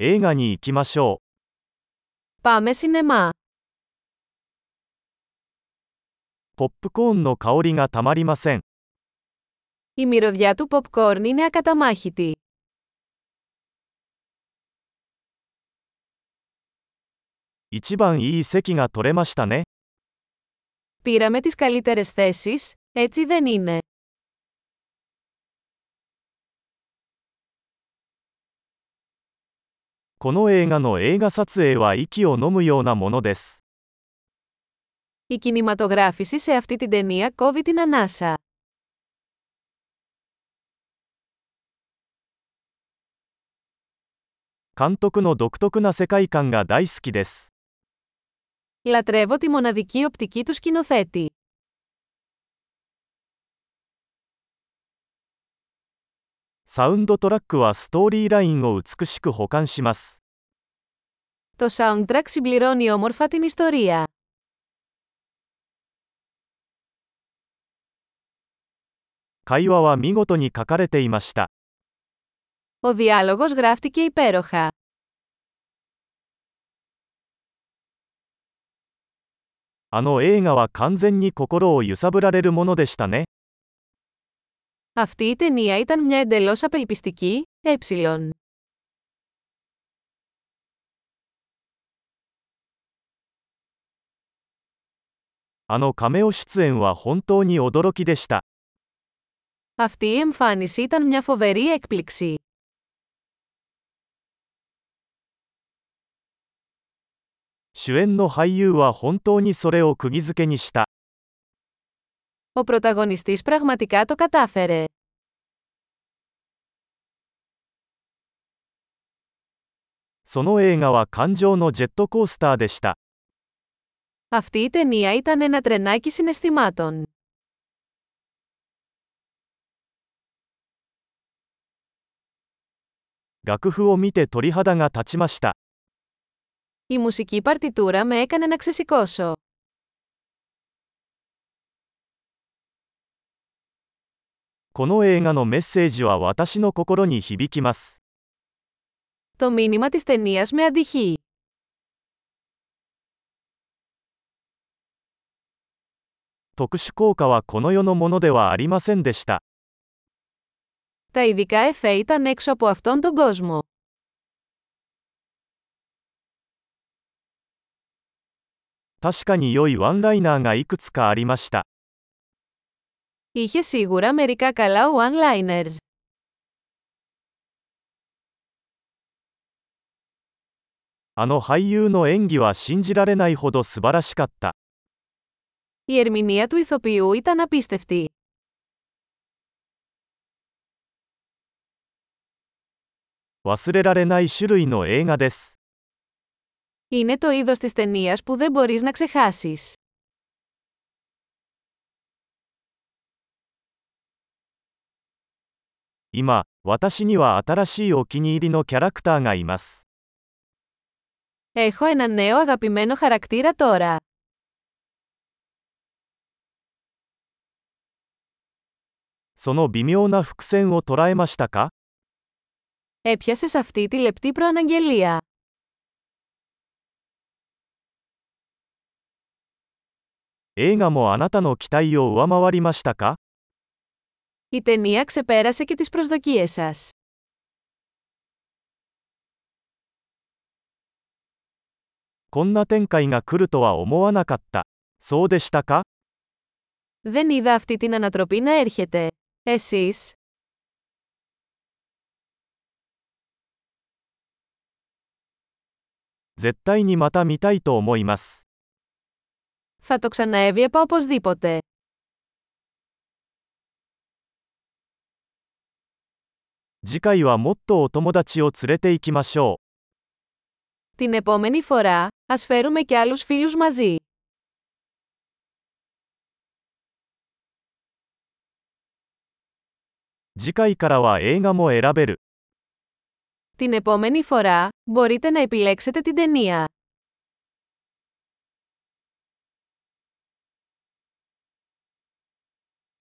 映画に行きましょ Πάμε σινεμά. う。ポップコーンの香りがたまりません。 Η μυρωδιά του popcorn είναι ακαταμάχητη. 一番いい席が取れましたね。 Πήραμε τις καλύτερες θέσεις, έτσι δεν είναι. この映画の映画撮影は息を飲むようなものです。 Η κινηματογράφηση σε αυτή την ταινία κόβει την ανάσα. 監督の独特な世界観が大好きです。 Λατρεύω τη μοναδική οπτική του σκηνοθέτη. サウンドトラックはストーリーラインを美しく保管します。 Το soundtrack συμπληρώνει όμορφα την ιστορία. 会話は見事に書かれていました。 Ο διάλογος γράφτηκε υπέροχα. あの映画は完全に心を揺さぶられるものでしたね。 Αυτή η ταινία ήταν μια εντελώς απελπιστική, ε. あのカメオ出演は本当に驚きでした。 Αυτή η εμφάνιση ήταν μια φοβερή έκπληξη. 主演の俳優は本当にそれを釘付けにした。 Ο πρωταγωνιστής πραγματικά το κατάφερε. その映画は感情のジェットコースターでした。 Αυτή η ταινία ήταν ένα τρενάκι συναισθημάτων. 楽譜を見て鳥肌が立ちました。 Η μουσική παρτιτούρα με έκανε να ξεσηκώσω. この映画のメッセージは私の心に響きます。 Το μήνυμα της ταινίας με αντυχεί. 特殊効果はこの世のものではありませんでした。 Τα ειδικά εφέ ήταν έξω από αυτόν τον κόσμο. 確かに良いワンライナーがいくつかありました。 Είχε σίγουρα μερικά καλά one-liners. Η ερμηνεία του ηθοποιού ήταν απίστευτη. Είναι το είδος της ταινίας που δεν μπορείς να ξεχάσεις. 今、私には新しいお気に入りのキャラクターがいます。 Έχω ένα νέο αγαπημένο χαρακτήρα τώρα. その微妙な伏線を捉えましたか Έπιασες αυτή τη λεπτή προαναγγελία. 映画もあなたの期待を上回りましたか Η ταινία ξεπέρασε και τις προσδοκίες σας. Δεν είδα αυτή την ανατροπή να έρχεται. Εσείς; Θα το ξαναέβλεπα οπωσδήποτε. 次回はもっとお友達を連れて行きましょう。 Την επόμενη φορά, ας φέρουμε και άλλους φίλους μαζί. 次回からは映画も選べる。 Την επόμενη φορά, μπορείτε να επιλέξετε την ταινία.